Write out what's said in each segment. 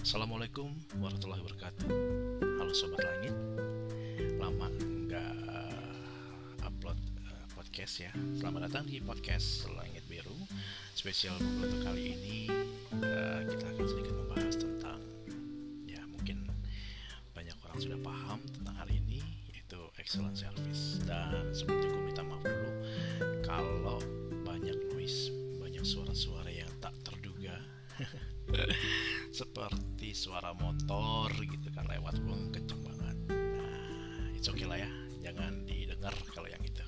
Assalamualaikum warahmatullahi wabarakatuh. Halo sobat langit. Lama nggak upload uh, podcast ya. Selamat datang di podcast Langit Biru. Spesial untuk kali ini uh, kita akan sedikit membahas tentang ya mungkin banyak orang sudah paham tentang hal ini yaitu excellent service dan seperti seperti suara motor gitu kan lewat bung kenceng banget. Nah it's okay lah ya jangan didengar kalau yang itu.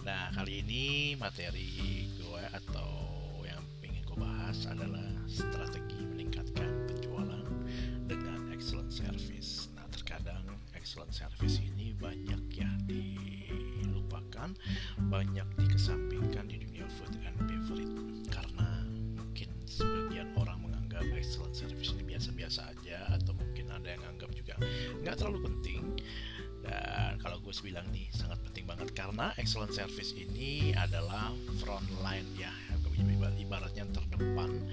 Nah kali ini materi gue atau yang ingin gue bahas adalah strategi meningkatkan penjualan dengan excellent service. Nah terkadang excellent service ini banyak ya dilupakan banyak dikesampingkan ada yang anggap juga nggak terlalu penting. Dan kalau gue bilang nih sangat penting banget. Karena excellent service ini adalah front line ya. Ibaratnya terdepan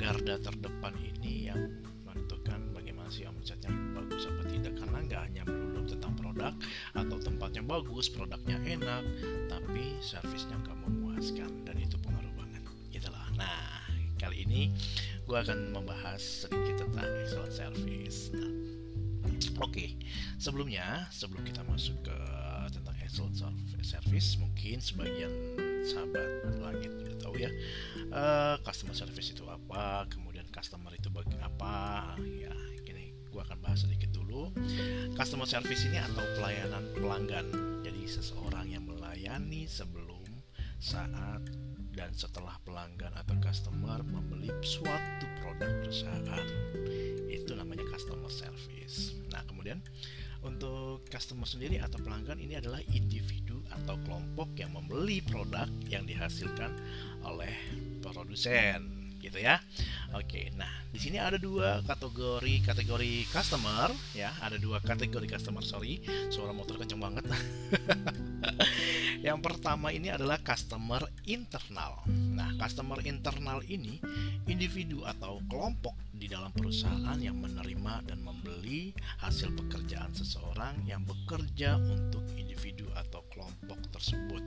garda terdepan ini yang menentukan bagaimana sih omsetnya bagus apa tidak. Karena nggak hanya melulu tentang produk atau tempatnya bagus produknya enak tapi servisnya nggak memuaskan. Dan itu pengaruh banget. Gitulah nah kali ini gue akan membahas sedikit tentang excellent service. Nah, oke, okay. sebelumnya sebelum kita masuk ke tentang excellent service, mungkin sebagian sahabat langit sudah tahu ya, uh, customer service itu apa, kemudian customer itu bagi apa, ya gini, gue akan bahas sedikit dulu. Customer service ini atau pelayanan pelanggan, jadi seseorang yang melayani sebelum, saat, dan setelah pelanggan atau customer membeli suatu produk perusahaan itu namanya customer service. Nah kemudian untuk customer sendiri atau pelanggan ini adalah individu atau kelompok yang membeli produk yang dihasilkan oleh produsen gitu ya. Oke, nah di sini ada dua kategori kategori customer ya, ada dua kategori customer sorry, suara motor kenceng banget. Yang pertama ini adalah customer internal. Nah, customer internal ini individu atau kelompok di dalam perusahaan yang menerima dan membeli hasil pekerjaan seseorang yang bekerja untuk individu atau kelompok tersebut.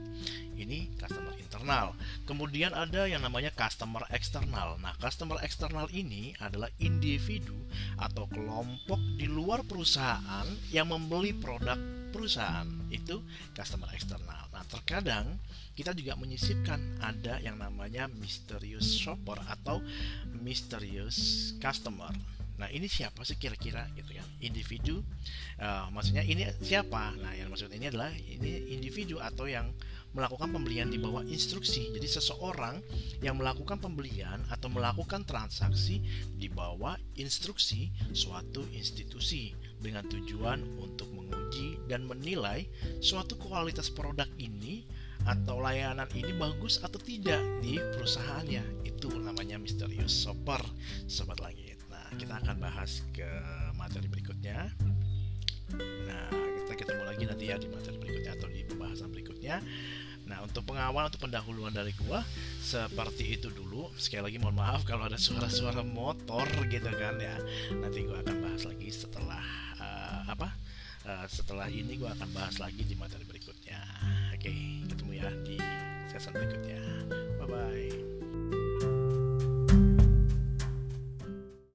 Ini customer internal. Kemudian ada yang namanya customer eksternal. Nah, customer eksternal ini adalah individu atau kelompok di luar perusahaan yang membeli produk perusahaan. Itu customer eksternal. Nah, terkadang kita juga menyisipkan ada yang namanya mysterious shopper atau mysterious customer. Nah ini siapa sih kira-kira gitu kan? Individu, uh, maksudnya ini siapa? Nah yang maksud ini adalah ini individu atau yang melakukan pembelian di bawah instruksi. Jadi seseorang yang melakukan pembelian atau melakukan transaksi di bawah instruksi suatu institusi dengan tujuan untuk menguji dan menilai suatu kualitas produk ini atau layanan ini bagus atau tidak di perusahaannya. Itu namanya misterius shopper, sobat langit. Kita akan bahas ke materi berikutnya. Nah, kita ketemu lagi nanti ya di materi berikutnya atau di pembahasan berikutnya. Nah, untuk pengawal atau pendahuluan dari gua seperti itu dulu. Sekali lagi mohon maaf kalau ada suara-suara motor gitu kan ya. Nanti gua akan bahas lagi setelah uh, apa? Uh, setelah ini gua akan bahas lagi di materi berikutnya. Oke, ketemu ya di season berikutnya.